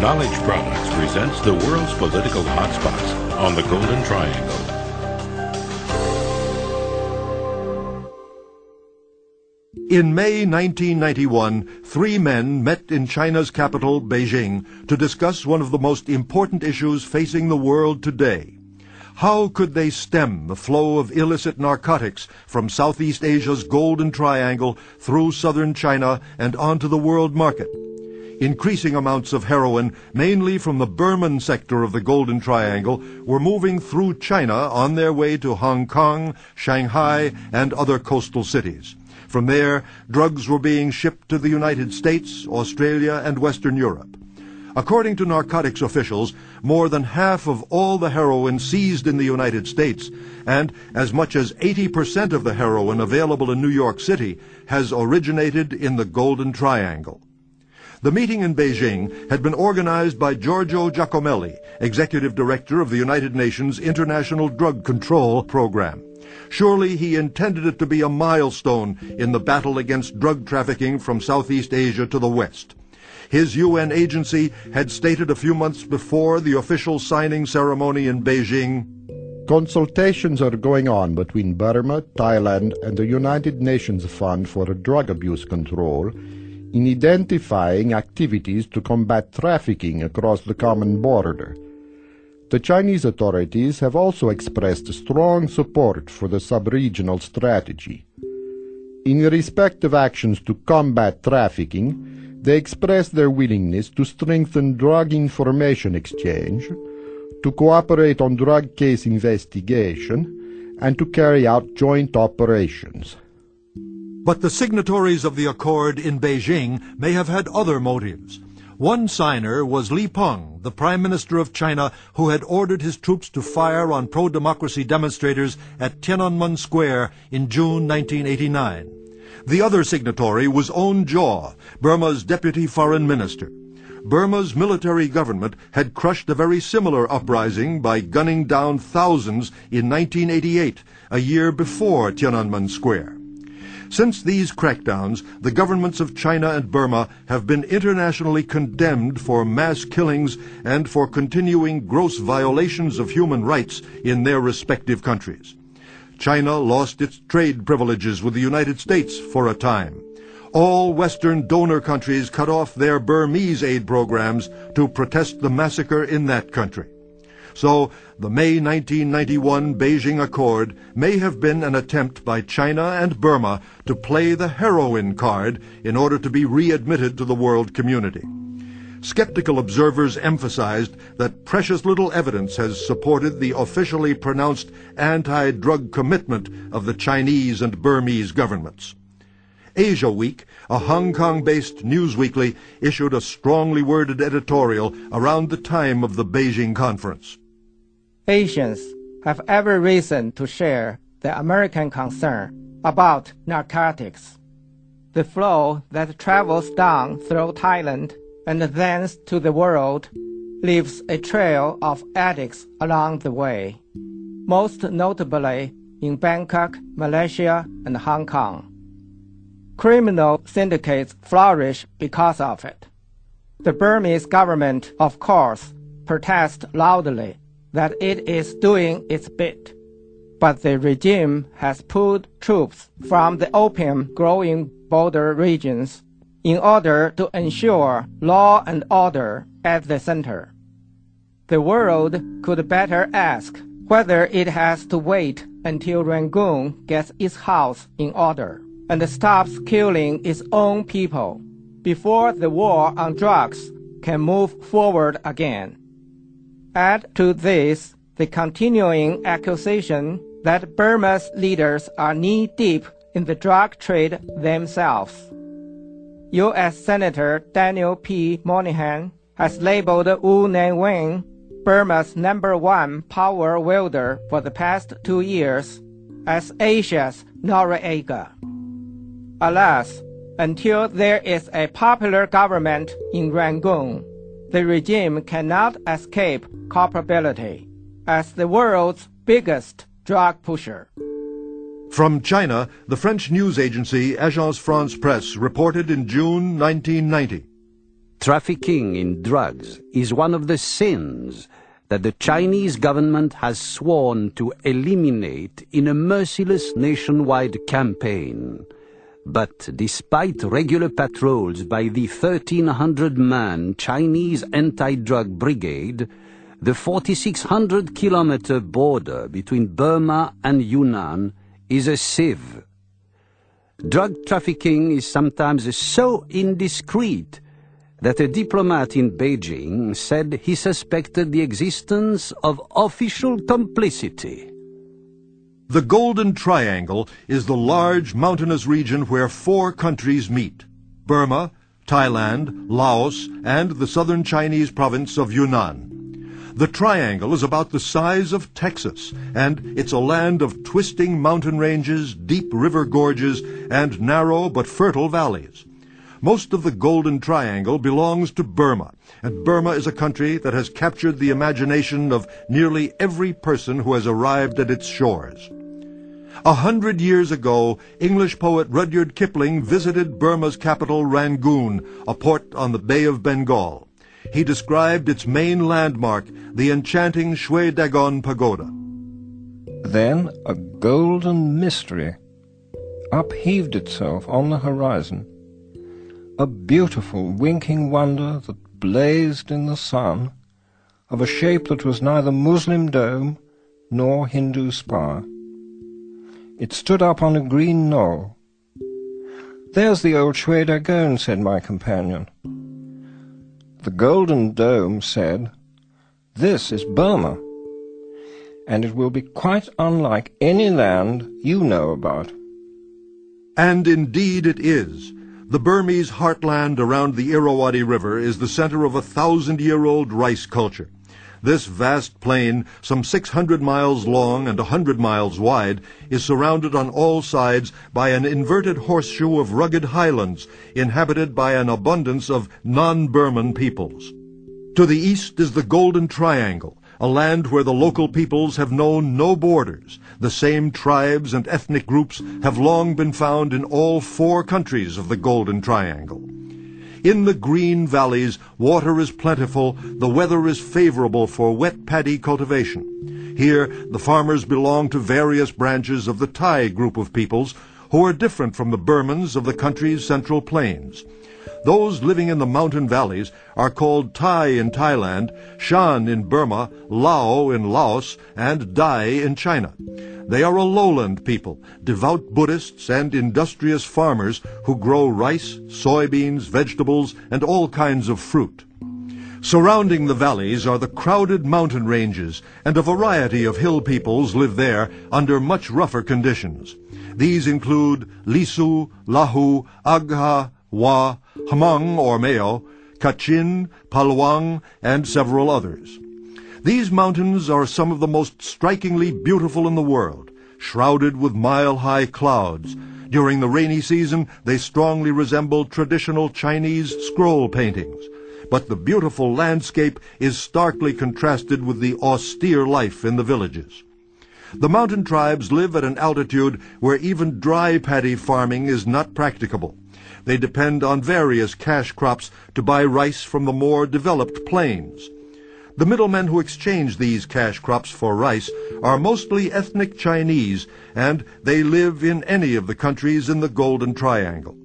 Knowledge Products presents the world's political hotspots on the Golden Triangle. In May 1991, three men met in China's capital, Beijing, to discuss one of the most important issues facing the world today. How could they stem the flow of illicit narcotics from Southeast Asia's Golden Triangle through southern China and onto the world market? Increasing amounts of heroin, mainly from the Burman sector of the Golden Triangle, were moving through China on their way to Hong Kong, Shanghai, and other coastal cities. From there, drugs were being shipped to the United States, Australia, and Western Europe. According to narcotics officials, more than half of all the heroin seized in the United States, and as much as 80% of the heroin available in New York City, has originated in the Golden Triangle. The meeting in Beijing had been organized by Giorgio Giacomelli, Executive Director of the United Nations International Drug Control Program. Surely he intended it to be a milestone in the battle against drug trafficking from Southeast Asia to the West. His UN agency had stated a few months before the official signing ceremony in Beijing Consultations are going on between Burma, Thailand, and the United Nations Fund for Drug Abuse Control in identifying activities to combat trafficking across the common border. The Chinese authorities have also expressed strong support for the sub-regional strategy. In respect of actions to combat trafficking, they expressed their willingness to strengthen drug information exchange, to cooperate on drug case investigation, and to carry out joint operations. But the signatories of the accord in Beijing may have had other motives. One signer was Li Peng, the Prime Minister of China, who had ordered his troops to fire on pro-democracy demonstrators at Tiananmen Square in June 1989. The other signatory was On Jaw, Burma's Deputy Foreign Minister. Burma's military government had crushed a very similar uprising by gunning down thousands in 1988, a year before Tiananmen Square. Since these crackdowns, the governments of China and Burma have been internationally condemned for mass killings and for continuing gross violations of human rights in their respective countries. China lost its trade privileges with the United States for a time. All Western donor countries cut off their Burmese aid programs to protest the massacre in that country. So, the May 1991 Beijing Accord may have been an attempt by China and Burma to play the heroin card in order to be readmitted to the world community. Skeptical observers emphasized that precious little evidence has supported the officially pronounced anti-drug commitment of the Chinese and Burmese governments. Asiaweek, a Hong Kong-based news weekly, issued a strongly worded editorial around the time of the Beijing conference. Asians have every reason to share the American concern about narcotics. The flow that travels down through Thailand and thence to the world leaves a trail of addicts along the way, most notably in Bangkok, Malaysia, and Hong Kong. Criminal syndicates flourish because of it. The Burmese government, of course, protests loudly that it is doing its bit. But the regime has pulled troops from the opium growing border regions in order to ensure law and order at the center. The world could better ask whether it has to wait until Rangoon gets its house in order and stops killing its own people before the war on drugs can move forward again. Add to this the continuing accusation that Burma's leaders are knee deep in the drug trade themselves. U.S. Senator Daniel P. Moynihan has labeled U Ne Win Burma's number one power wielder for the past two years as Asia's Noriega. Alas, until there is a popular government in Rangoon, the regime cannot escape culpability as the world's biggest drug pusher. From China, the French news agency Agence France Presse reported in June 1990. trafficking in drugs is one of the sins that the Chinese government has sworn to eliminate in a merciless nationwide campaign. But despite regular patrols by the 1,300-man Chinese anti-drug brigade, the 4,600-kilometer border between Burma and Yunnan is a sieve. Drug trafficking is sometimes so indiscreet that a diplomat in Beijing said he suspected the existence of official complicity. The Golden Triangle is the large mountainous region where four countries meet Burma, Thailand, Laos, and the southern Chinese province of Yunnan. The triangle is about the size of Texas, and it's a land of twisting mountain ranges, deep river gorges, and narrow but fertile valleys. Most of the Golden Triangle belongs to Burma, and Burma is a country that has captured the imagination of nearly every person who has arrived at its shores. A hundred years ago, English poet Rudyard Kipling visited Burma's capital, Rangoon, a port on the Bay of Bengal. He described its main landmark, the enchanting Shwe Dagon Pagoda. Then a golden mystery upheaved itself on the horizon, a beautiful winking wonder that blazed in the sun, of a shape that was neither Muslim dome nor Hindu spire. It stood up on a green knoll. There's the old Shwe Dagon, said my companion. The Golden Dome said, This is Burma, and it will be quite unlike any land you know about. And indeed it is. The Burmese heartland around the Irrawaddy River is the center of a thousand-year-old rice culture. This vast plain, some 600 miles long and 100 miles wide, is surrounded on all sides by an inverted horseshoe of rugged highlands, inhabited by an abundance of non-Burman peoples. To the east is the Golden Triangle, a land where the local peoples have known no borders. The same tribes and ethnic groups have long been found in all four countries of the Golden Triangle. In the green valleys, water is plentiful, the weather is favorable for wet paddy cultivation. Here, the farmers belong to various branches of the Thai group of peoples, who are different from the Burmans of the country's central plains. Those living in the mountain valleys are called Thai in Thailand, Shan in Burma, Lao in Laos, and Dai in China. They are a lowland people, devout Buddhists and industrious farmers who grow rice, soybeans, vegetables, and all kinds of fruit. Surrounding the valleys are the crowded mountain ranges, and a variety of hill peoples live there under much rougher conditions. These include Lisu, Lahu, Akha, Wa, Hmong or Meo, Kachin, Palaung, and several others. These mountains are some of the most strikingly beautiful in the world, shrouded with mile-high clouds. During the rainy season, they strongly resemble traditional Chinese scroll paintings but the beautiful landscape is starkly contrasted with the austere life in the villages. The mountain tribes live at an altitude where even dry paddy farming is not practicable. They depend on various cash crops to buy rice from the more developed plains. The middlemen who exchange these cash crops for rice are mostly ethnic Chinese, and they live in any of the countries in the Golden Triangle.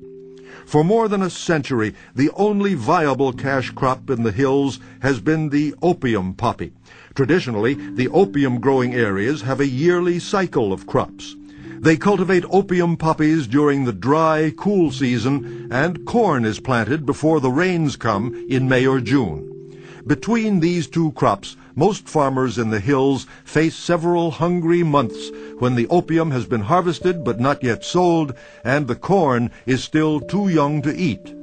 For more than a century, the only viable cash crop in the hills has been the opium poppy. Traditionally, the opium growing areas have a yearly cycle of crops. They cultivate opium poppies during the dry, cool season, and corn is planted before the rains come in May or June. Between these two crops, most farmers in the hills face several hungry months when the opium has been harvested but not yet sold, and the corn is still too young to eat.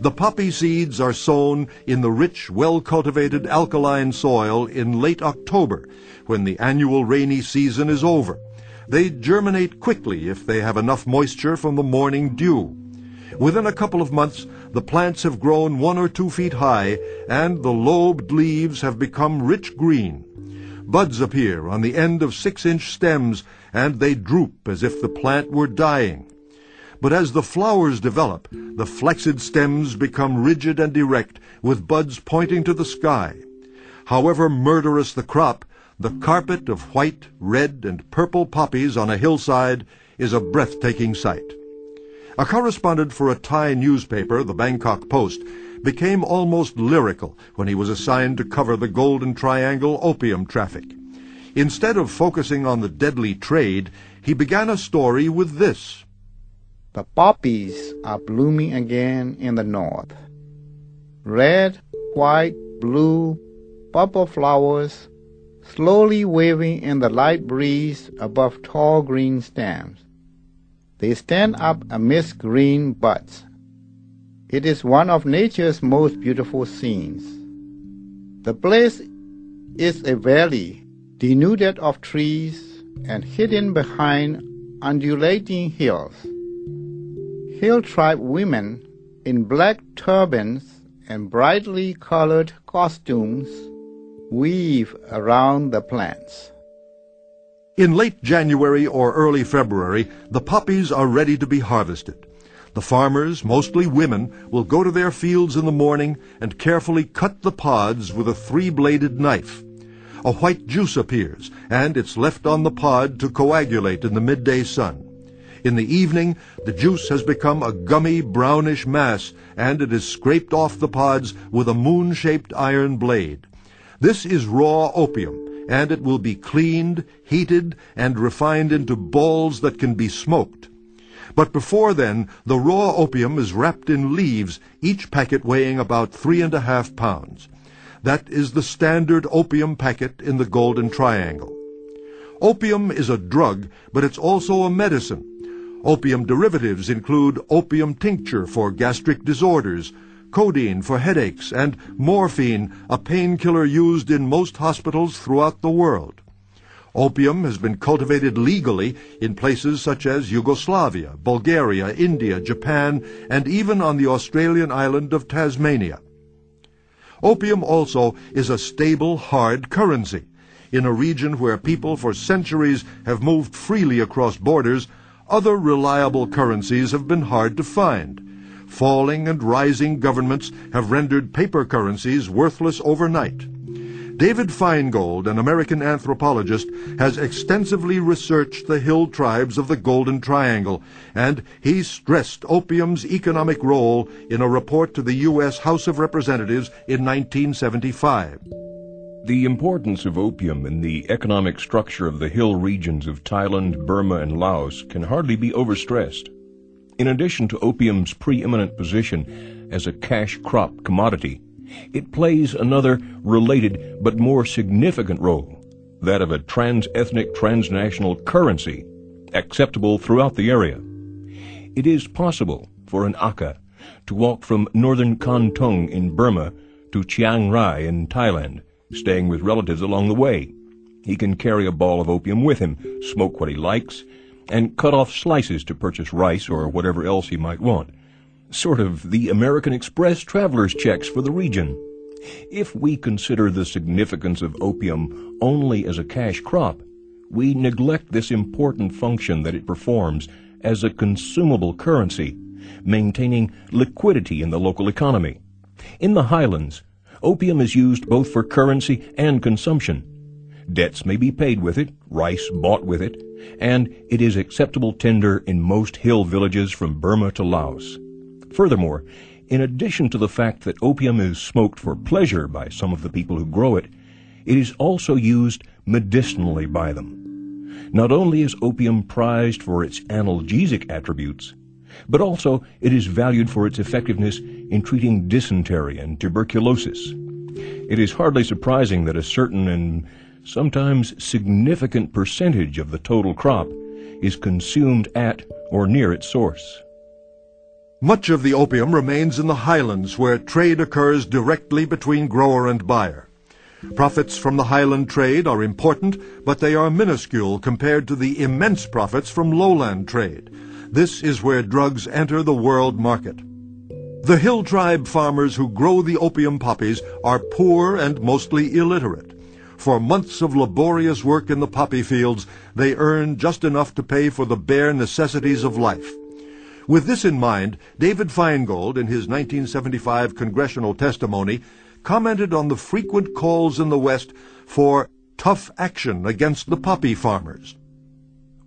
The poppy seeds are sown in the rich, well-cultivated alkaline soil in late October, when the annual rainy season is over. They germinate quickly if they have enough moisture from the morning dew. Within a couple of months, the plants have grown one or two feet high, and the lobed leaves have become rich green. Buds appear on the end of six-inch stems, and they droop as if the plant were dying. But as the flowers develop, the flexed stems become rigid and erect, with buds pointing to the sky. However murderous the crop, the carpet of white, red, and purple poppies on a hillside is a breathtaking sight. A correspondent for a Thai newspaper, the Bangkok Post, became almost lyrical when he was assigned to cover the Golden Triangle opium traffic. Instead of focusing on the deadly trade, he began a story with this. The poppies are blooming again in the north. Red, white, blue, purple flowers slowly waving in the light breeze above tall green stems. They stand up amidst green buds. It is one of nature's most beautiful scenes. The place is a valley denuded of trees and hidden behind undulating hills. Hill tribe women in black turbans and brightly colored costumes weave around the plants. In late January or early February, the poppies are ready to be harvested. The farmers, mostly women, will go to their fields in the morning and carefully cut the pods with a three-bladed knife. A white juice appears, and it's left on the pod to coagulate in the midday sun. In the evening, the juice has become a gummy brownish mass, and it is scraped off the pods with a moon-shaped iron blade. This is raw opium, and it will be cleaned, heated, and refined into balls that can be smoked. But before then, the raw opium is wrapped in leaves, each packet weighing about three and a half pounds. That is the standard opium packet in the Golden Triangle. Opium is a drug, but it's also a medicine. Opium derivatives include opium tincture for gastric disorders, codeine for headaches, and morphine, a painkiller used in most hospitals throughout the world. Opium has been cultivated legally in places such as Yugoslavia, Bulgaria, India, Japan, and even on the Australian island of Tasmania. Opium also is a stable, hard currency. In a region where people for centuries have moved freely across borders, other reliable currencies have been hard to find. Falling and rising governments have rendered paper currencies worthless overnight. David Feingold, an American anthropologist, has extensively researched the hill tribes of the Golden Triangle, and he stressed opium's economic role in a report to the U.S. House of Representatives in 1975. The importance of opium in the economic structure of the hill regions of Thailand, Burma, and Laos can hardly be overstressed. In addition to opium's preeminent position as a cash crop commodity, it plays another related but more significant role, that of a trans-ethnic transnational currency, acceptable throughout the area. It is possible for an Akha to walk from northern Kantong in Burma to Chiang Rai in Thailand, staying with relatives along the way. He can carry a ball of opium with him, smoke what he likes, and cut off slices to purchase rice or whatever else he might want. Sort of the American Express traveler's checks for the region. If we consider the significance of opium only as a cash crop, we neglect this important function that it performs as a consumable currency, maintaining liquidity in the local economy. In the highlands, opium is used both for currency and consumption. Debts may be paid with it, rice bought with it, and it is acceptable tender in most hill villages from Burma to Laos. Furthermore, in addition to the fact that opium is smoked for pleasure by some of the people who grow it, it is also used medicinally by them. Not only is opium prized for its analgesic attributes, but also it is valued for its effectiveness in treating dysentery and tuberculosis. It is hardly surprising that a certain and sometimes significant percentage of the total crop is consumed at or near its source. Much of the opium remains in the highlands where trade occurs directly between grower and buyer. Profits from the highland trade are important, but they are minuscule compared to the immense profits from lowland trade. This is where drugs enter the world market. The hill tribe farmers who grow the opium poppies are poor and mostly illiterate. For months of laborious work in the poppy fields, they earn just enough to pay for the bare necessities of life. With this in mind, David Feingold, in his 1975 congressional testimony, commented on the frequent calls in the West for tough action against the poppy farmers.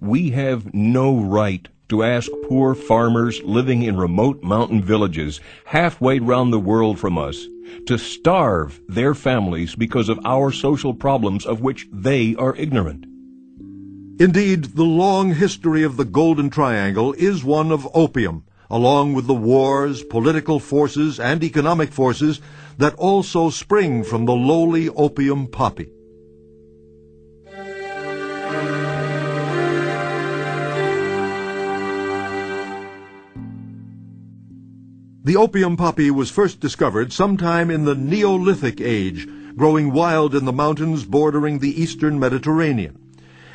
We have no right to ask poor farmers living in remote mountain villages halfway round the world from us to starve their families because of our social problems of which they are ignorant. Indeed, the long history of the Golden Triangle is one of opium, along with the wars, political forces, and economic forces that also spring from the lowly opium poppy. The opium poppy was first discovered sometime in the Neolithic age, growing wild in the mountains bordering the eastern Mediterranean.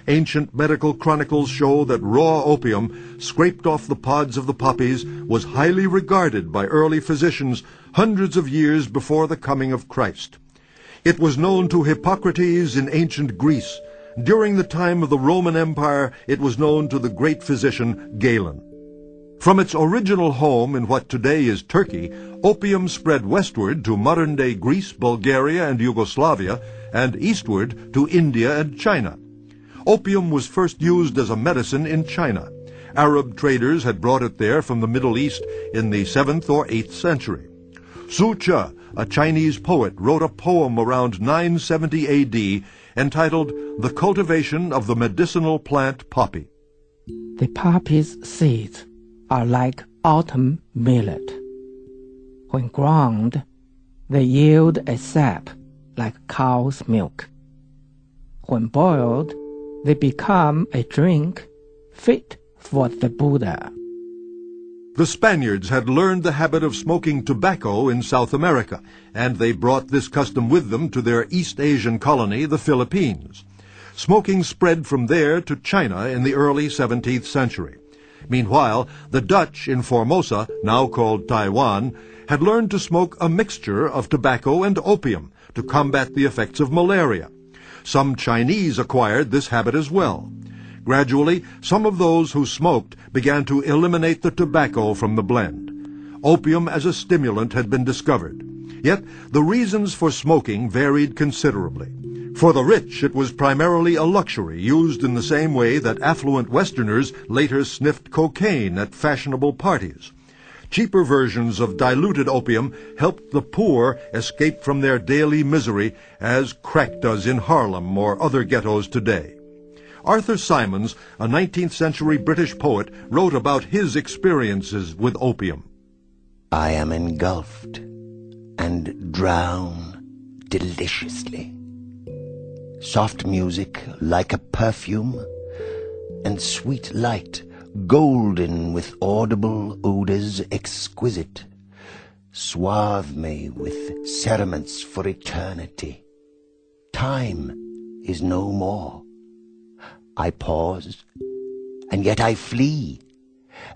Ancient medical chronicles show that raw opium, scraped off the pods of the poppies, was highly regarded by early physicians hundreds of years before the coming of Christ. It was known to Hippocrates in ancient Greece. During the time of the Roman Empire, it was known to the great physician Galen. From its original home in what today is Turkey, opium spread westward to modern-day Greece, Bulgaria, and Yugoslavia, and eastward to India and China. Opium was first used as a medicine in China. Arab traders had brought it there from the Middle East in the 7th or 8th century. Tzu Che, a Chinese poet, wrote a poem around 970 AD entitled The Cultivation of the Medicinal Plant Poppy. The poppy's seeds are like autumn millet. When ground, they yield a sap like cow's milk. When boiled, they become a drink fit for the Buddha. The Spaniards had learned the habit of smoking tobacco in South America, and they brought this custom with them to their East Asian colony, the Philippines. Smoking spread from there to China in the early 17th century. Meanwhile, the Dutch in Formosa, now called Taiwan, had learned to smoke a mixture of tobacco and opium to combat the effects of malaria. Some Chinese acquired this habit as well. Gradually, some of those who smoked began to eliminate the tobacco from the blend. Opium as a stimulant had been discovered. Yet the reasons for smoking varied considerably. For the rich, it was primarily a luxury used in the same way that affluent Westerners later sniffed cocaine at fashionable parties. Cheaper versions of diluted opium helped the poor escape from their daily misery as crack does in Harlem or other ghettos today. Arthur Symons, a 19th century British poet, wrote about his experiences with opium. I am engulfed and drown deliciously soft music like a perfume, and sweet light, golden with audible odors exquisite, swathe me with cerements for eternity. Time is no more. I pause, and yet I flee.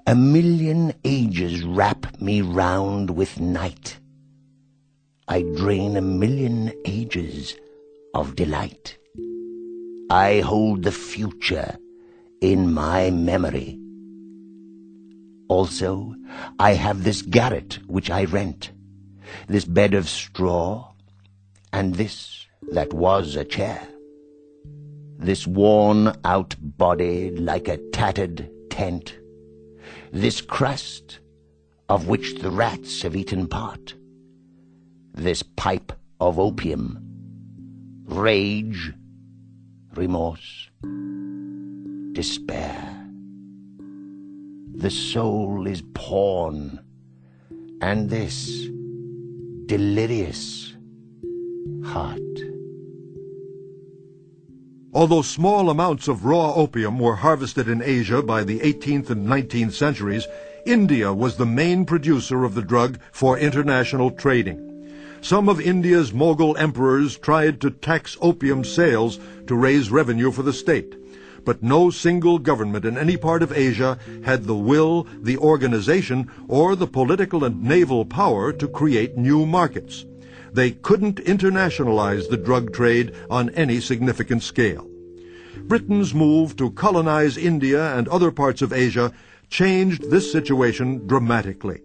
A million ages wrap me round with night. I drain a million ages of delight. I hold the future in my memory. Also, I have this garret which I rent, this bed of straw, and this that was a chair, this worn-out body like a tattered tent, this crust of which the rats have eaten part, this pipe of opium, rage, remorse, despair. The soul is porn, and this delirious heart. Although small amounts of raw opium were harvested in Asia by the 18th and 19th centuries, India was the main producer of the drug for international trading. Some of India's Mughal emperors tried to tax opium sales to raise revenue for the state. But no single government in any part of Asia had the will, the organization, or the political and naval power to create new markets. They couldn't internationalize the drug trade on any significant scale. Britain's move to colonize India and other parts of Asia changed this situation dramatically.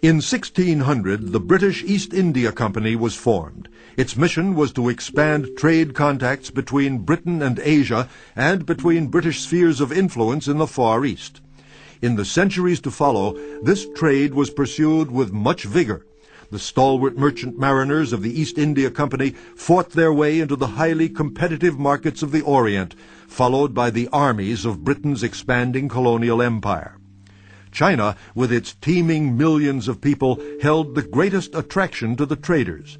In 1600, the British East India Company was formed. Its mission was to expand trade contacts between Britain and Asia and between British spheres of influence in the Far East. In the centuries to follow, this trade was pursued with much vigor. The stalwart merchant mariners of the East India Company fought their way into the highly competitive markets of the Orient, followed by the armies of Britain's expanding colonial empire. China, with its teeming millions of people, held the greatest attraction to the traders.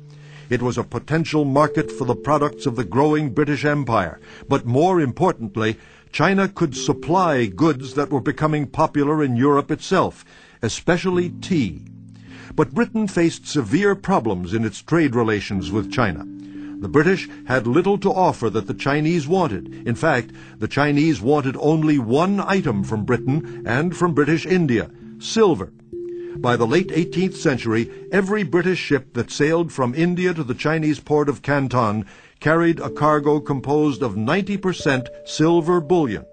It was a potential market for the products of the growing British Empire, but more importantly, China could supply goods that were becoming popular in Europe itself, especially tea. But Britain faced severe problems in its trade relations with China. The British had little to offer that the Chinese wanted. In fact, the Chinese wanted only one item from Britain and from British India silver. By the late 18th century, every British ship that sailed from India to the Chinese port of Canton carried a cargo composed of 90% silver bullion.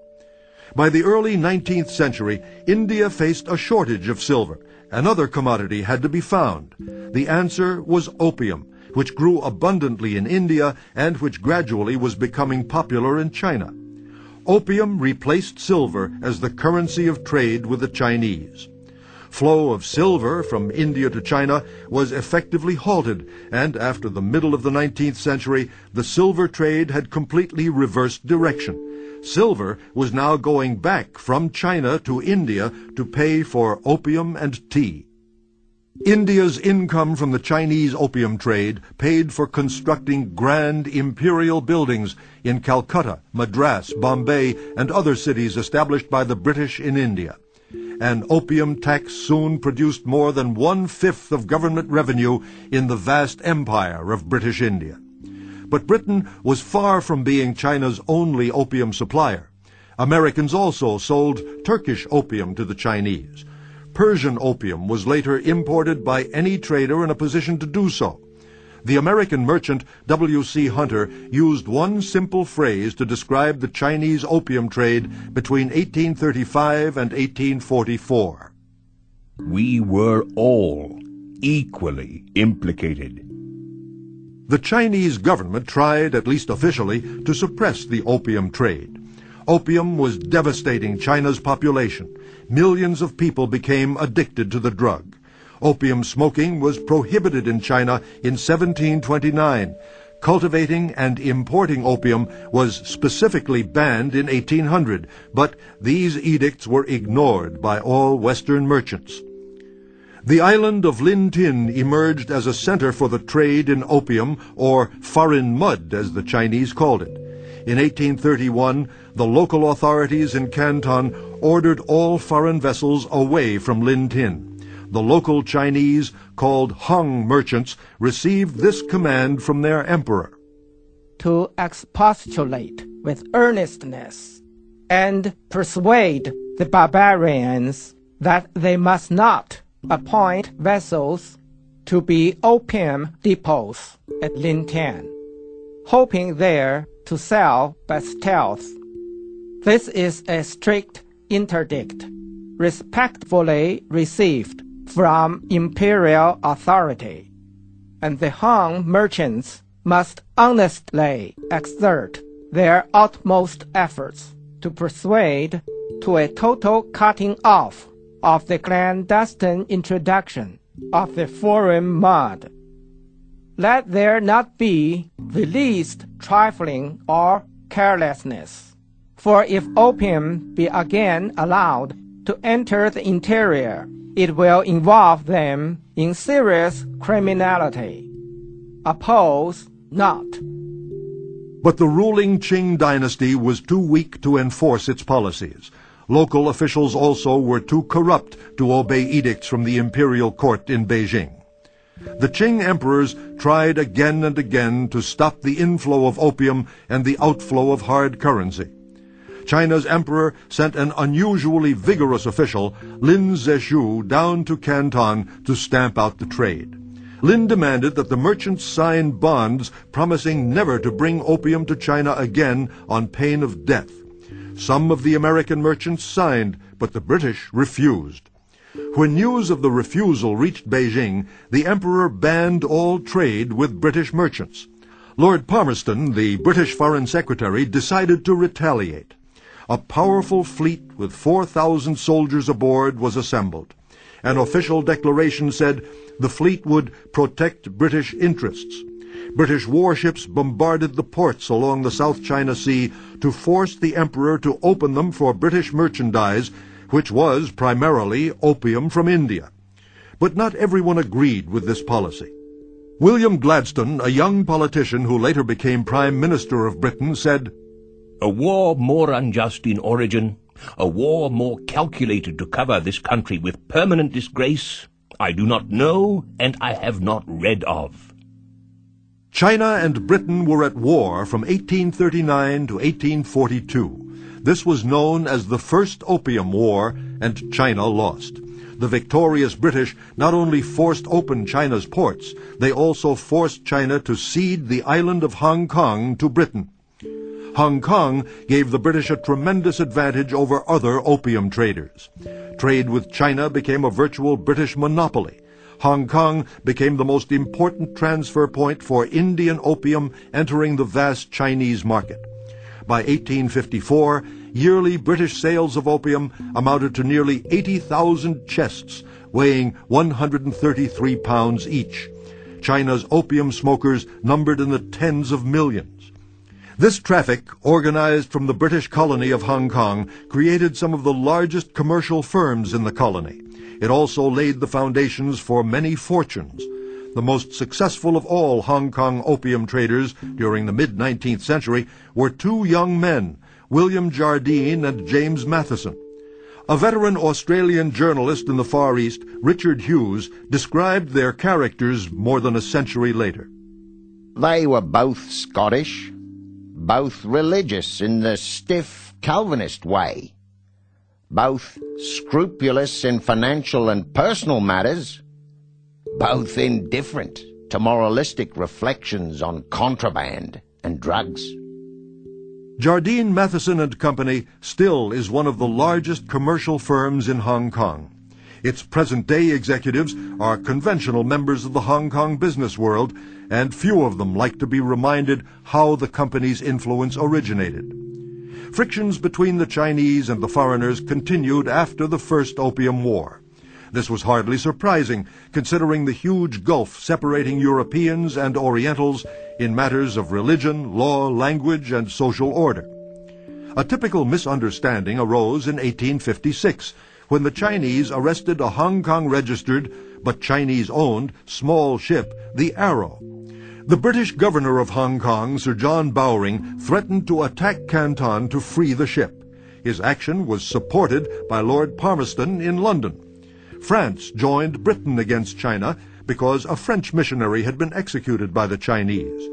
By the early 19th century, India faced a shortage of silver. Another commodity had to be found. The answer was opium, which grew abundantly in India and which gradually was becoming popular in China. Opium replaced silver as the currency of trade with the Chinese flow of silver from India to China was effectively halted, and after the middle of the 19th century, the silver trade had completely reversed direction. Silver was now going back from China to India to pay for opium and tea. India's income from the Chinese opium trade paid for constructing grand imperial buildings in Calcutta, Madras, Bombay, and other cities established by the British in India. An opium tax soon produced more than one-fifth of government revenue in the vast empire of British India. But Britain was far from being China's only opium supplier. Americans also sold Turkish opium to the Chinese. Persian opium was later imported by any trader in a position to do so. The American merchant W.C. Hunter used one simple phrase to describe the Chinese opium trade between 1835 and 1844. We were all equally implicated. The Chinese government tried, at least officially, to suppress the opium trade. Opium was devastating China's population. Millions of people became addicted to the drug. Opium smoking was prohibited in China in 1729. Cultivating and importing opium was specifically banned in 1800, but these edicts were ignored by all Western merchants. The island of Lintin emerged as a center for the trade in opium, or foreign mud as the Chinese called it. In 1831, the local authorities in Canton ordered all foreign vessels away from Lintin the local Chinese, called Hong merchants, received this command from their emperor to expostulate with earnestness and persuade the barbarians that they must not appoint vessels to be opium depots at Lintin, hoping there to sell by stealth. This is a strict interdict, respectfully received from imperial authority, and the Han merchants must honestly exert their utmost efforts to persuade to a total cutting off of the clandestine introduction of the foreign mud. Let there not be the least trifling or carelessness, for if opium be again allowed to enter the interior, it will involve them in serious criminality. Oppose not. But the ruling Qing dynasty was too weak to enforce its policies. Local officials also were too corrupt to obey edicts from the imperial court in Beijing. The Qing emperors tried again and again to stop the inflow of opium and the outflow of hard currency. China's emperor sent an unusually vigorous official, Lin Zexu, down to Canton to stamp out the trade. Lin demanded that the merchants sign bonds promising never to bring opium to China again on pain of death. Some of the American merchants signed, but the British refused. When news of the refusal reached Beijing, the emperor banned all trade with British merchants. Lord Palmerston, the British Foreign Secretary, decided to retaliate. A powerful fleet with 4,000 soldiers aboard was assembled. An official declaration said the fleet would protect British interests. British warships bombarded the ports along the South China Sea to force the emperor to open them for British merchandise, which was primarily opium from India. But not everyone agreed with this policy. William Gladstone, a young politician who later became Prime Minister of Britain, said, A war more unjust in origin, a war more calculated to cover this country with permanent disgrace, I do not know and I have not read of. China and Britain were at war from 1839 to 1842. This was known as the First Opium War, and China lost. The victorious British not only forced open China's ports, they also forced China to cede the island of Hong Kong to Britain. Hong Kong gave the British a tremendous advantage over other opium traders. Trade with China became a virtual British monopoly. Hong Kong became the most important transfer point for Indian opium entering the vast Chinese market. By 1854, yearly British sales of opium amounted to nearly 80,000 chests, weighing 133 pounds each. China's opium smokers numbered in the tens of millions. This traffic, organized from the British colony of Hong Kong, created some of the largest commercial firms in the colony. It also laid the foundations for many fortunes. The most successful of all Hong Kong opium traders during the mid-19th century were two young men, William Jardine and James Matheson. A veteran Australian journalist in the Far East, Richard Hughes, described their characters more than a century later. They were both Scottish, both religious in the stiff Calvinist way both scrupulous in financial and personal matters, both indifferent to moralistic reflections on contraband and drugs. Jardine Matheson and Company still is one of the largest commercial firms in Hong Kong. Its present-day executives are conventional members of the Hong Kong business world, and few of them like to be reminded how the company's influence originated. Frictions between the Chinese and the foreigners continued after the First Opium War. This was hardly surprising, considering the huge gulf separating Europeans and Orientals in matters of religion, law, language, and social order. A typical misunderstanding arose in 1856 when the Chinese arrested a Hong Kong registered but Chinese owned small ship, the Arrow. The British governor of Hong Kong, Sir John Bowring, threatened to attack Canton to free the ship. His action was supported by Lord Palmerston in London. France joined Britain against China because a French missionary had been executed by the Chinese.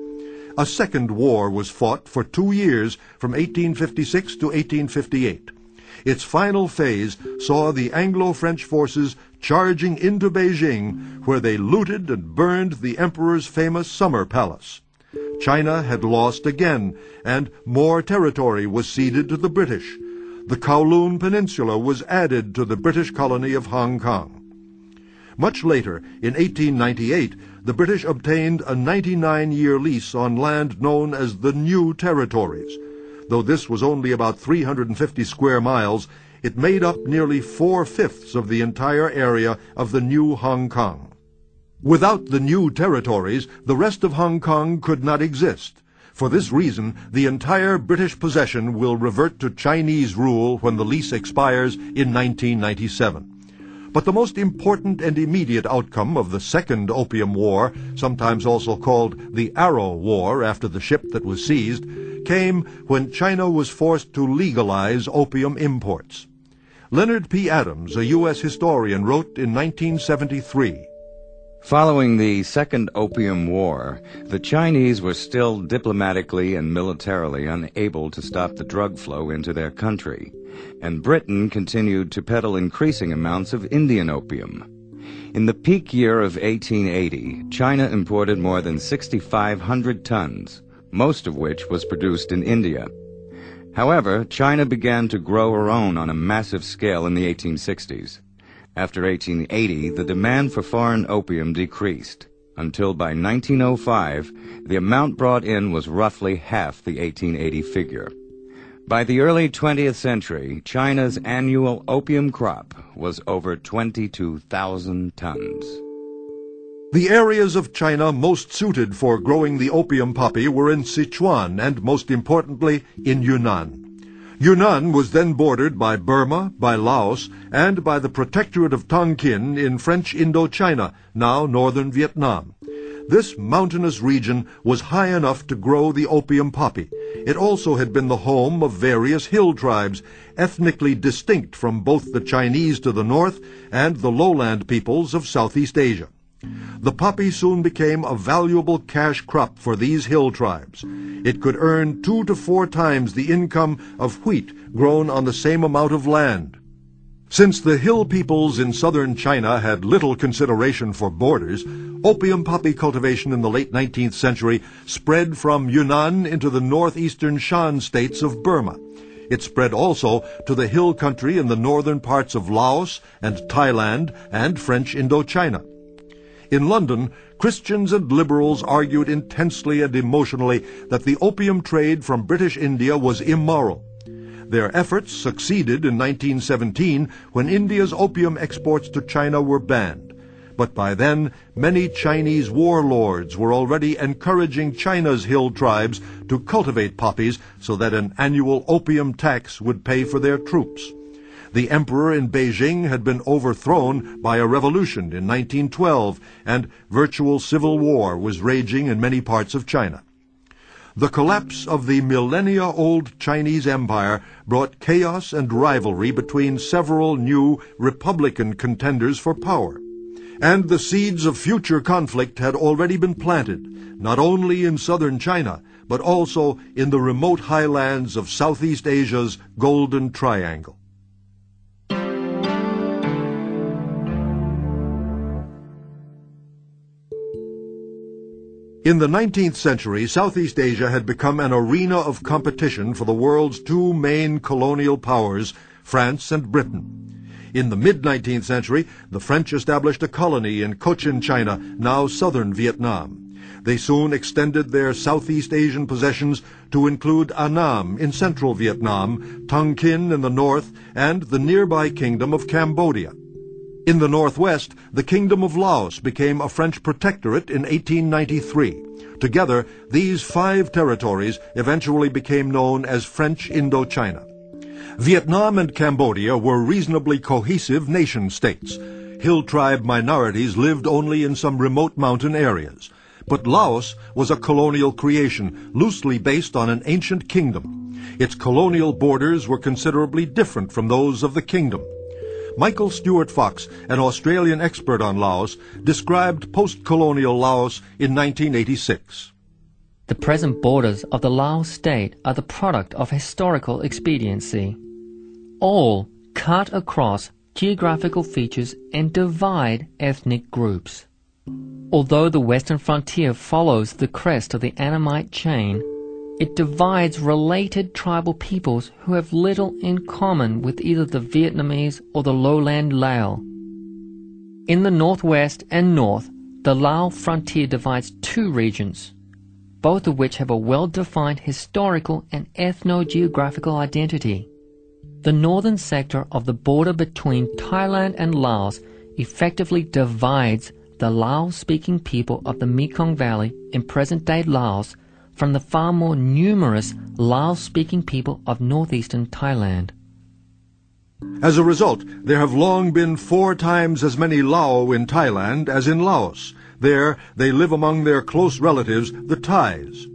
A second war was fought for two years from 1856 to 1858. Its final phase saw the Anglo-French forces charging into Beijing, where they looted and burned the emperor's famous summer palace. China had lost again, and more territory was ceded to the British. The Kowloon Peninsula was added to the British colony of Hong Kong. Much later, in 1898, the British obtained a 99-year lease on land known as the New Territories. Though this was only about 350 square miles, it made up nearly four-fifths of the entire area of the new Hong Kong. Without the new territories, the rest of Hong Kong could not exist. For this reason, the entire British possession will revert to Chinese rule when the lease expires in 1997. But the most important and immediate outcome of the Second Opium War, sometimes also called the Arrow War after the ship that was seized, came when China was forced to legalize opium imports. Leonard P. Adams, a U.S. historian, wrote in 1973, Following the Second Opium War, the Chinese were still diplomatically and militarily unable to stop the drug flow into their country, and Britain continued to peddle increasing amounts of Indian opium. In the peak year of 1880, China imported more than 6,500 tons, most of which was produced in India. However, China began to grow her own on a massive scale in the 1860s. After 1880, the demand for foreign opium decreased, until by 1905, the amount brought in was roughly half the 1880 figure. By the early 20th century, China's annual opium crop was over 22,000 tons. The areas of China most suited for growing the opium poppy were in Sichuan and, most importantly, in Yunnan. Yunnan was then bordered by Burma, by Laos, and by the Protectorate of Tonkin in French Indochina, now northern Vietnam. This mountainous region was high enough to grow the opium poppy. It also had been the home of various hill tribes, ethnically distinct from both the Chinese to the north and the lowland peoples of Southeast Asia. The poppy soon became a valuable cash crop for these hill tribes. It could earn two to four times the income of wheat grown on the same amount of land. Since the hill peoples in southern China had little consideration for borders, opium poppy cultivation in the late 19th century spread from Yunnan into the northeastern Shan states of Burma. It spread also to the hill country in the northern parts of Laos and Thailand and French Indochina. In London, Christians and liberals argued intensely and emotionally that the opium trade from British India was immoral. Their efforts succeeded in 1917 when India's opium exports to China were banned. But by then, many Chinese warlords were already encouraging China's hill tribes to cultivate poppies so that an annual opium tax would pay for their troops. The emperor in Beijing had been overthrown by a revolution in 1912, and virtual civil war was raging in many parts of China. The collapse of the millennia-old Chinese Empire brought chaos and rivalry between several new Republican contenders for power. And the seeds of future conflict had already been planted, not only in southern China, but also in the remote highlands of Southeast Asia's Golden Triangle. In the 19th century, Southeast Asia had become an arena of competition for the world's two main colonial powers, France and Britain. In the mid-19th century, the French established a colony in Cochin China, now southern Vietnam. They soon extended their Southeast Asian possessions to include Annam in central Vietnam, Tonkin in the north, and the nearby kingdom of Cambodia. In the northwest, the Kingdom of Laos became a French protectorate in 1893. Together, these five territories eventually became known as French Indochina. Vietnam and Cambodia were reasonably cohesive nation-states. Hill tribe minorities lived only in some remote mountain areas. But Laos was a colonial creation, loosely based on an ancient kingdom. Its colonial borders were considerably different from those of the kingdom. Michael Stewart Fox, an Australian expert on Laos, described post-colonial Laos in 1986. The present borders of the Laos state are the product of historical expediency. All cut across geographical features and divide ethnic groups. Although the western frontier follows the crest of the Annamite chain, it divides related tribal peoples who have little in common with either the Vietnamese or the lowland Lao. In the northwest and north, the Lao frontier divides two regions, both of which have a well-defined historical and ethno-geographical identity. The northern sector of the border between Thailand and Laos effectively divides the Lao-speaking people of the Mekong Valley in present-day Laos from the far more numerous Lao-speaking people of northeastern Thailand. As a result, there have long been four times as many Lao in Thailand as in Laos. There, they live among their close relatives, the Thais.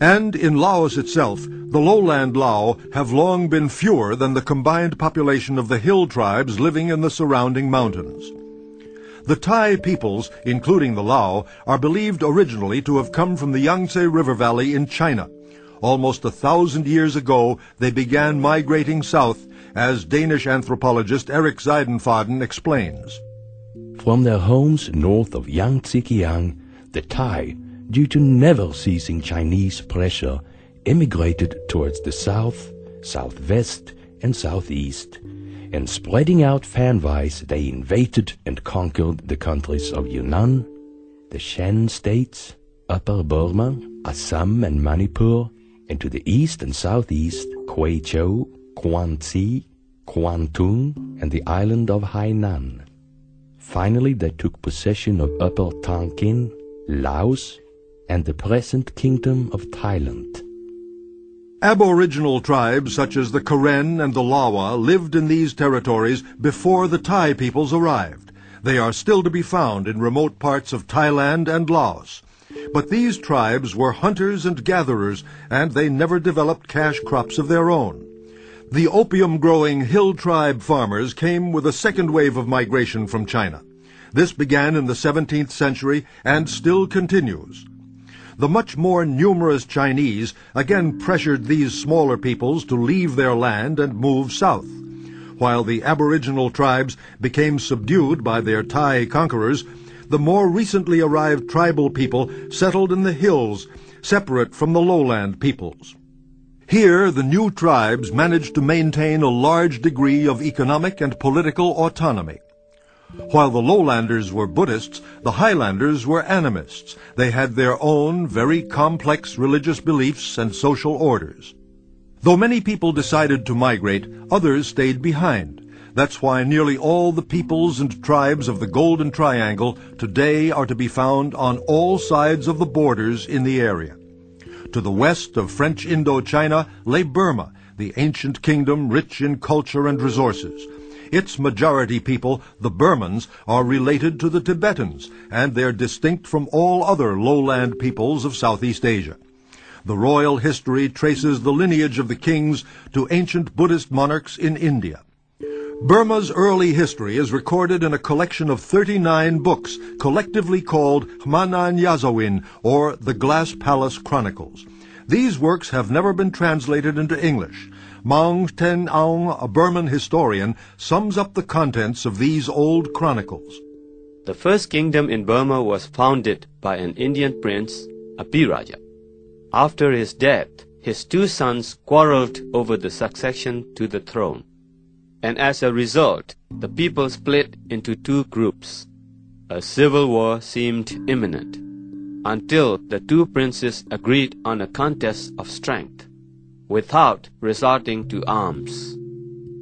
And in Laos itself, the lowland Lao have long been fewer than the combined population of the hill tribes living in the surrounding mountains. The Thai peoples, including the Lao, are believed originally to have come from the Yangtze River Valley in China. Almost a thousand years ago, they began migrating south, as Danish anthropologist Erik Seidenfaden explains. From their homes north of Yangtze Kiang, the Thai, due to never ceasing Chinese pressure, emigrated towards the south southwest, and southeast, and spreading out fanwise they invaded and conquered the countries of Yunnan, the Shan states, Upper Burma, Assam and Manipur, and to the east and southeast, Kweichow, Kwangsi, Kwangtung, and the island of Hainan. Finally, they took possession of Upper Tonkin, Laos, and the present kingdom of Thailand. Aboriginal tribes such as the Karen and the Lawa lived in these territories before the Thai peoples arrived. They are still to be found in remote parts of Thailand and Laos. But these tribes were hunters and gatherers, and they never developed cash crops of their own. The opium-growing hill tribe farmers came with a second wave of migration from China. This began in the 17th century and still continues. The much more numerous Chinese again pressured these smaller peoples to leave their land and move south. While the aboriginal tribes became subdued by their Thai conquerors, the more recently arrived tribal people settled in the hills, separate from the lowland peoples. Here, the new tribes managed to maintain a large degree of economic and political autonomy. While the lowlanders were Buddhists, the highlanders were animists. They had their own very complex religious beliefs and social orders. Though many people decided to migrate, others stayed behind. That's why nearly all the peoples and tribes of the Golden Triangle today are to be found on all sides of the borders in the area. To the west of French Indochina lay Burma, the ancient kingdom rich in culture and resources. Its majority people, the Burmans, are related to the Tibetans, and they're distinct from all other lowland peoples of Southeast Asia. The royal history traces the lineage of the kings to ancient Buddhist monarchs in India. Burma's early history is recorded in a collection of 39 books, collectively called Hmannan Yazawin, or the Glass Palace Chronicles. These works have never been translated into English. Maung Htin Aung, a Burman historian, sums up the contents of these old chronicles. The first kingdom in Burma was founded by an Indian prince, Abhiraja. After his death, his two sons quarreled over the succession to the throne. And as a result, the people split into two groups. A civil war seemed imminent, until the two princes agreed on a contest of strength without resorting to arms.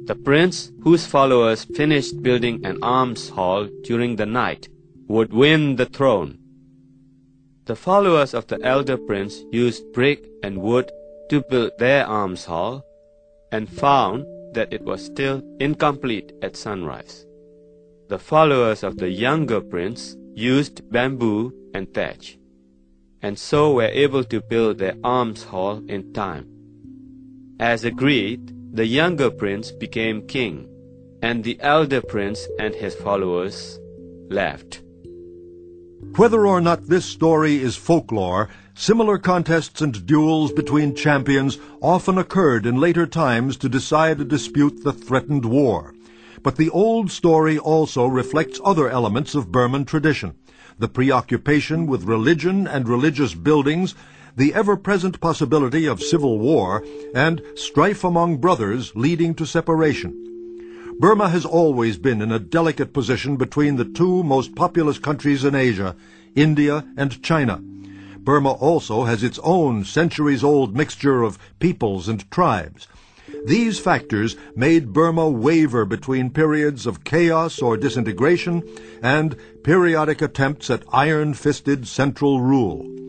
The prince, whose followers finished building an arms hall during the night, would win the throne. The followers of the elder prince used brick and wood to build their arms hall and found that it was still incomplete at sunrise. The followers of the younger prince used bamboo and thatch, and so were able to build their arms hall in time. As agreed, the younger prince became king, and the elder prince and his followers left. Whether or not this story is folklore, similar contests and duels between champions often occurred in later times to decide a dispute that threatened war. But the old story also reflects other elements of Burman tradition the preoccupation with religion and religious buildings the ever-present possibility of civil war, and strife among brothers leading to separation. Burma has always been in a delicate position between the two most populous countries in Asia, India and China. Burma also has its own centuries-old mixture of peoples and tribes. These factors made Burma waver between periods of chaos or disintegration and periodic attempts at iron-fisted central rule.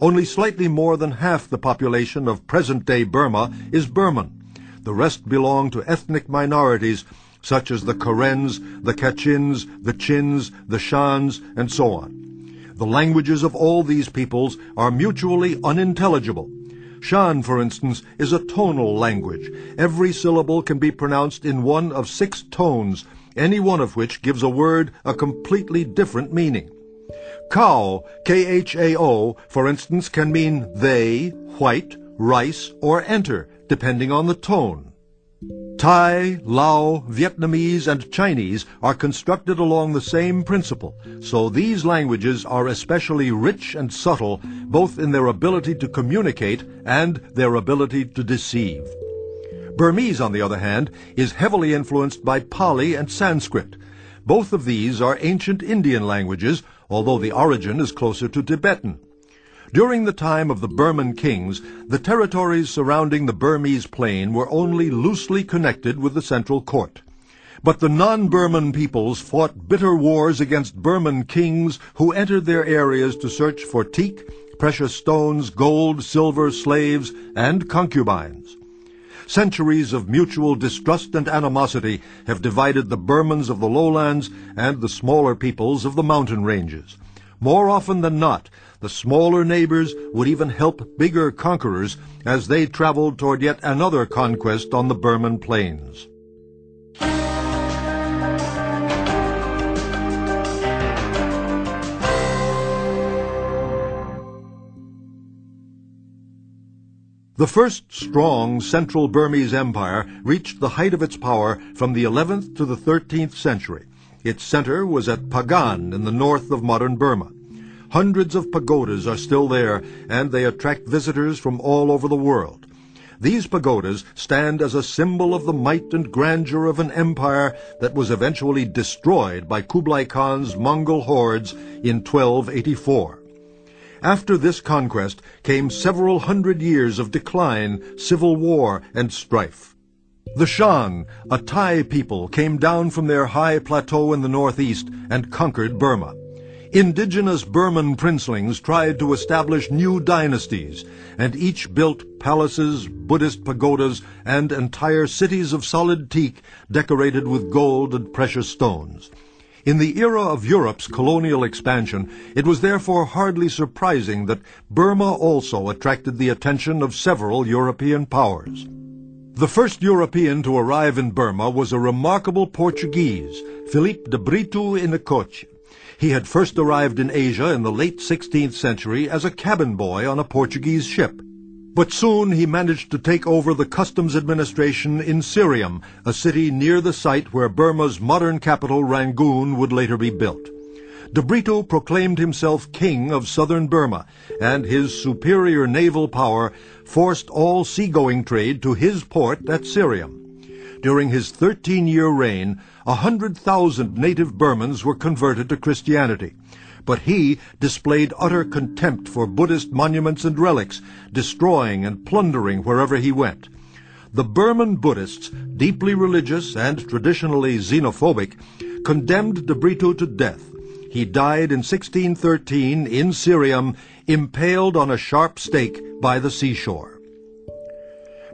Only slightly more than half the population of present-day Burma is Burman. The rest belong to ethnic minorities such as the Karens, the Kachins, the Chins, the Shans, and so on. The languages of all these peoples are mutually unintelligible. Shan, for instance, is a tonal language. Every syllable can be pronounced in one of six tones, any one of which gives a word a completely different meaning. Khao, K-H-A-O, for instance, can mean they, white, rice, or enter, depending on the tone. Thai, Lao, Vietnamese, and Chinese are constructed along the same principle, so these languages are especially rich and subtle both in their ability to communicate and their ability to deceive. Burmese, on the other hand, is heavily influenced by Pali and Sanskrit. Both of these are ancient Indian languages, although the origin is closer to Tibetan. During the time of the Burman kings, the territories surrounding the Burmese plain were only loosely connected with the central court. But the non-Burman peoples fought bitter wars against Burman kings who entered their areas to search for teak, precious stones, gold, silver, slaves, and concubines. Centuries of mutual distrust and animosity have divided the Burmans of the lowlands and the smaller peoples of the mountain ranges. More often than not, the smaller neighbors would even help bigger conquerors as they traveled toward yet another conquest on the Burman plains. The first strong central Burmese empire reached the height of its power from the 11th to the 13th century. Its center was at Pagan in the north of modern Burma. Hundreds of pagodas are still there, and they attract visitors from all over the world. These pagodas stand as a symbol of the might and grandeur of an empire that was eventually destroyed by Kublai Khan's Mongol hordes in 1284. After this conquest came several hundred years of decline, civil war, and strife. The Shan, a Thai people, came down from their high plateau in the northeast and conquered Burma. Indigenous Burman princelings tried to establish new dynasties, and each built palaces, Buddhist pagodas, and entire cities of solid teak decorated with gold and precious stones. In the era of Europe's colonial expansion, it was therefore hardly surprising that Burma also attracted the attention of several European powers. The first European to arrive in Burma was a remarkable Portuguese, Philippe de Brito Inicoche. He had first arrived in Asia in the late 16th century as a cabin boy on a Portuguese ship. But soon he managed to take over the customs administration in Syriam, a city near the site where Burma's modern capital Rangoon would later be built. De Brito proclaimed himself king of southern Burma, and his superior naval power forced all seagoing trade to his port at Syriam. During his 13-year reign, a hundred thousand native Burmans were converted to Christianity. But he displayed utter contempt for Buddhist monuments and relics, destroying and plundering wherever he went. The Burman Buddhists, deeply religious and traditionally xenophobic, condemned De Brito to death. He died in 1613 in Syriam, impaled on a sharp stake by the seashore.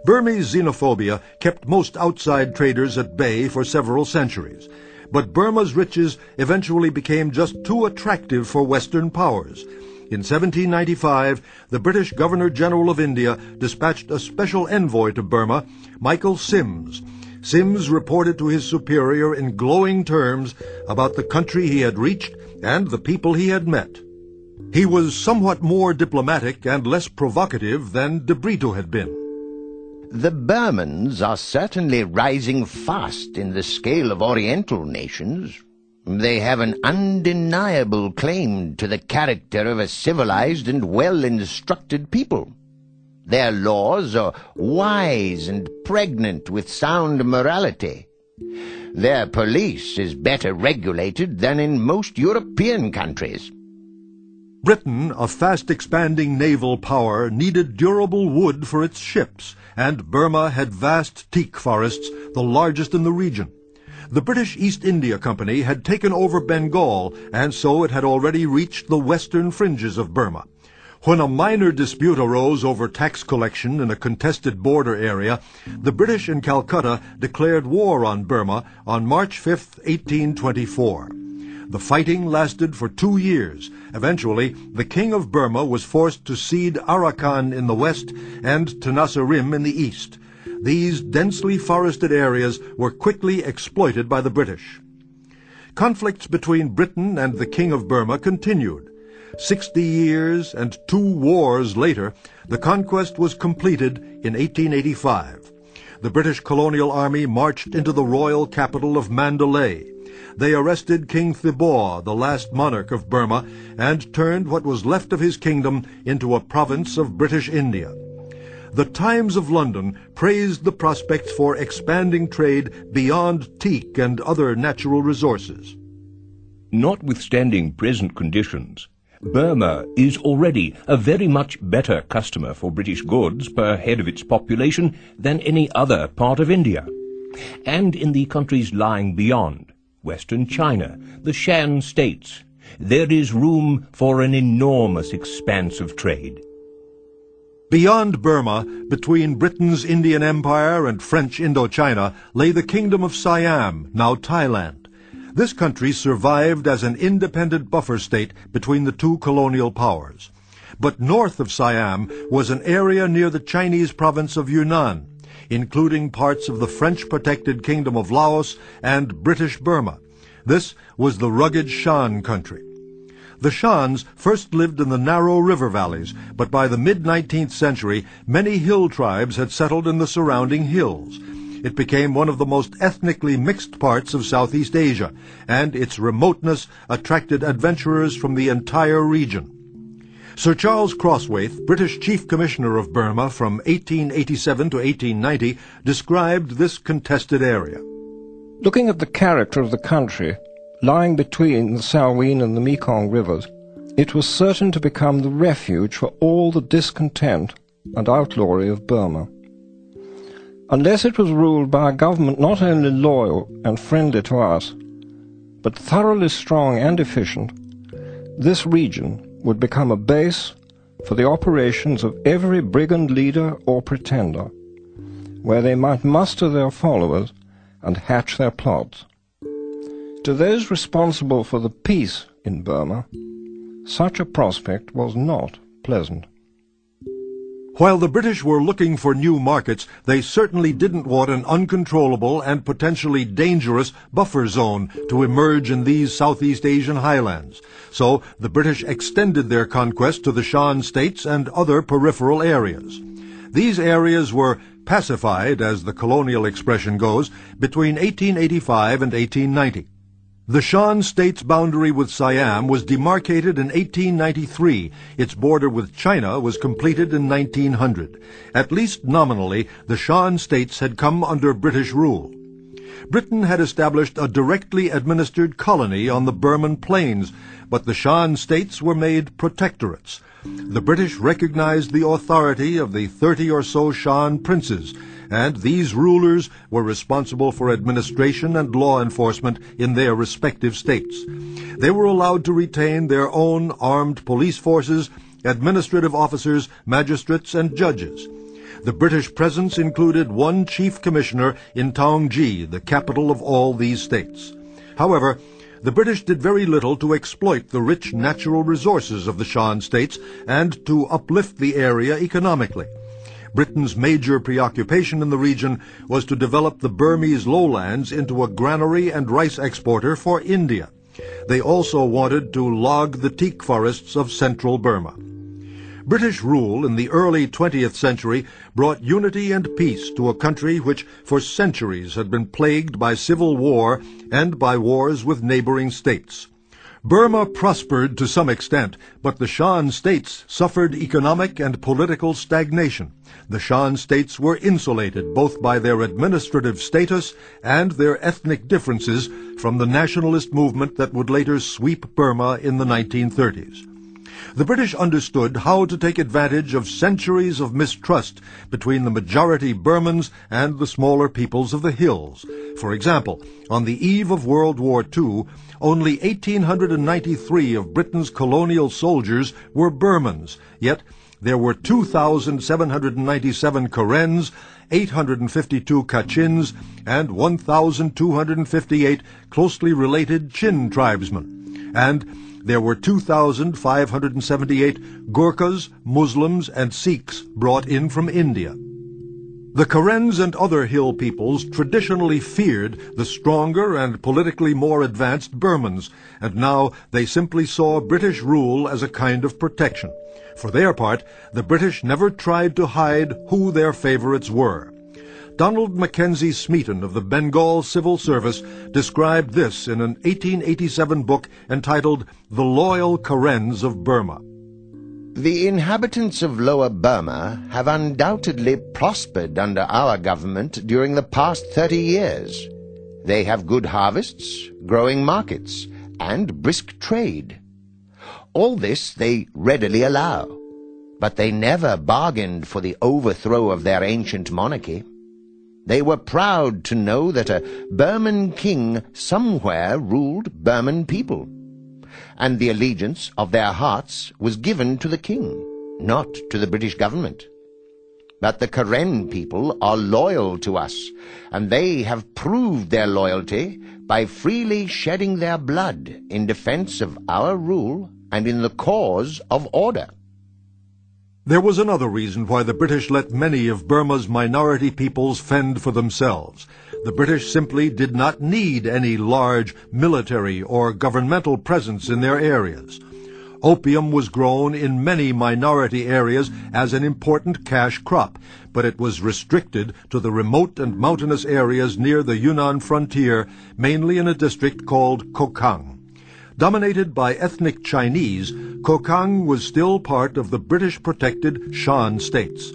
Burmese xenophobia kept most outside traders at bay for several centuries, but Burma's riches eventually became just too attractive for Western powers. In 1795, the British Governor-General of India dispatched a special envoy to Burma, Michael Symes. Symes reported to his superior in glowing terms about the country he had reached and the people he had met. He was somewhat more diplomatic and less provocative than De Brito had been. The Burmans are certainly rising fast in the scale of Oriental nations. They have an undeniable claim to the character of a civilized and well-instructed people. Their laws are wise and pregnant with sound morality. Their police is better regulated than in most European countries. Britain, a fast-expanding naval power, needed durable wood for its ships, and Burma had vast teak forests, the largest in the region. The British East India Company had taken over Bengal, and so it had already reached the western fringes of Burma. When a minor dispute arose over tax collection in a contested border area, the British in Calcutta declared war on Burma on March 5, 1824. The fighting lasted for two years. Eventually, the king of Burma was forced to cede Arakan in the west and Tenasserim in the east. These densely forested areas were quickly exploited by the British. Conflicts between Britain and the king of Burma continued. Sixty years and two wars later, the conquest was completed in 1885. The British colonial army marched into the royal capital of Mandalay they arrested King Thibaw, the last monarch of Burma, and turned what was left of his kingdom into a province of British India. the Times of London praised the prospects for expanding trade beyond teak and other natural resources. Notwithstanding present conditions, Burma is already a very much better customer for British goods per head of its population than any other part of India. And in the countries lying beyond, western China, the Shan states, there is room for an enormous expanse of trade. Beyond Burma, between Britain's Indian Empire and French Indochina, lay the Kingdom of Siam, now Thailand. This country survived as an independent buffer state between the two colonial powers. But north of Siam was an area near the Chinese province of Yunnan, including parts of the French-protected Kingdom of Laos and British Burma. This was the rugged Shan country. The Shans first lived in the narrow river valleys, but by the mid-19th century, many hill tribes had settled in the surrounding hills. It became one of the most ethnically mixed parts of Southeast Asia, and its remoteness attracted adventurers from the entire region. Sir Charles Crosthwaite, British Chief Commissioner of Burma from 1887 to 1890, described this contested area. Looking at the character of the country, lying between the Salween and the Mekong rivers, it was certain to become the refuge for all the discontent and outlawry of Burma. Unless it was ruled by a government not only loyal and friendly to us, but thoroughly strong and efficient, this region would become a base for the operations of every brigand leader or pretender, where they might muster their followers and hatch their plots. To those responsible for the peace in Burma, such a prospect was not pleasant. While the British were looking for new markets, they certainly didn't want an uncontrollable and potentially dangerous buffer zone to emerge in these Southeast Asian highlands. So the British extended their conquest to the Shan states and other peripheral areas. These areas were pacified, as the colonial expression goes, between 1885 and 1890. The Shan state's boundary with Siam was demarcated in 1893. Its border with China was completed in 1900. At least nominally, the Shan states had come under British rule. Britain had established a directly administered colony on the Burman plains, but the Shan states were made protectorates. The British recognized the authority of the thirty or so Shan princes, and these rulers were responsible for administration and law enforcement in their respective states. They were allowed to retain their own armed police forces, administrative officers, magistrates, and judges. The British presence included one chief commissioner in Taunggyi, the capital of all these states. However, the British did very little to exploit the rich natural resources of the Shan states and to uplift the area economically. Britain's major preoccupation in the region was to develop the Burmese lowlands into a granary and rice exporter for India. They also wanted to log the teak forests of central Burma. British rule in the early 20th century brought unity and peace to a country which for centuries had been plagued by civil war and by wars with neighboring states. Burma prospered to some extent, but the Shan states suffered economic and political stagnation. The Shan states were insulated both by their administrative status and their ethnic differences from the nationalist movement that would later sweep Burma in the 1930s. The British understood how to take advantage of centuries of mistrust between the majority Burmans and the smaller peoples of the hills. For example, on the eve of World War II, only 1,893 of Britain's colonial soldiers were Burmans, yet there were 2,797 Karens, 852 Kachins, and 1,258 closely related Chin tribesmen. And there were 2,578 Gurkhas, Muslims, and Sikhs brought in from India. The Karens and other hill peoples traditionally feared the stronger and politically more advanced Burmans, and now they simply saw British rule as a kind of protection. For their part, the British never tried to hide who their favorites were. Donald Mackenzie Smeaton of the Bengal Civil Service described this in an 1887 book entitled The Loyal Karens of Burma. The inhabitants of Lower Burma have undoubtedly prospered under our government during the past thirty years. They have good harvests, growing markets, and brisk trade. All this they readily allow, but they never bargained for the overthrow of their ancient monarchy. They were proud to know that a Burman king somewhere ruled Burman people, and the allegiance of their hearts was given to the king, not to the British government. But the Karen people are loyal to us, and they have proved their loyalty by freely shedding their blood in defense of our rule and in the cause of order. There was another reason why the British let many of Burma's minority peoples fend for themselves. The British simply did not need any large military or governmental presence in their areas. Opium was grown in many minority areas as an important cash crop, but it was restricted to the remote and mountainous areas near the Yunnan frontier, mainly in a district called Kokang. Dominated by ethnic Chinese, Kokang was still part of the British-protected Shan states.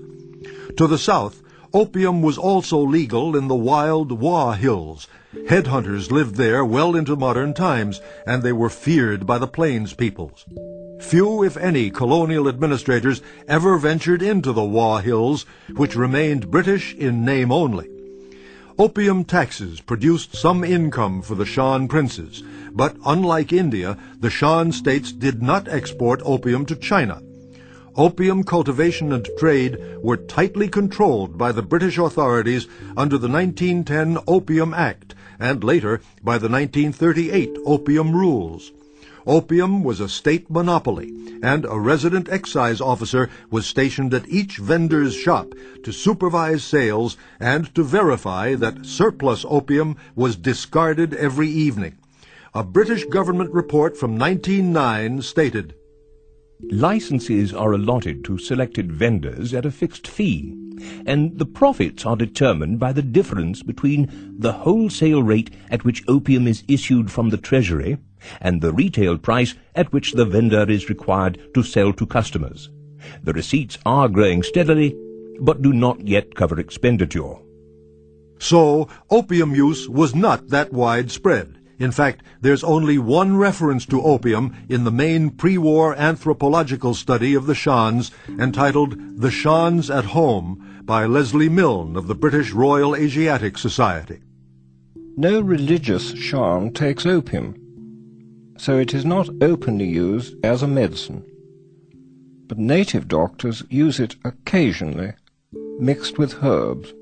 To the south, opium was also legal in the wild Wa Hills, Headhunters lived there well into modern times, and they were feared by the plains peoples. Few, if any, colonial administrators ever ventured into the Wa Hills, which remained British in name only. Opium taxes produced some income for the Shan princes, but unlike India, the Shan states did not export opium to China. Opium cultivation and trade were tightly controlled by the British authorities under the 1910 Opium Act, and later by the 1938 Opium Rules. Opium was a state monopoly, and a resident excise officer was stationed at each vendor's shop to supervise sales and to verify that surplus opium was discarded every evening. A British government report from 1909 stated, Licenses are allotted to selected vendors at a fixed fee, and the profits are determined by the difference between the wholesale rate at which opium is issued from the Treasury and the retail price at which the vendor is required to sell to customers. The receipts are growing steadily, but do not yet cover expenditure. So, opium use was not that widespread. In fact, there's only one reference to opium in the main pre-war anthropological study of the Shans, entitled The Shans at Home, by Leslie Milne of the British Royal Asiatic Society. No religious Shan takes opium, so it is not openly used as a medicine. But native doctors use it occasionally, mixed with herbs.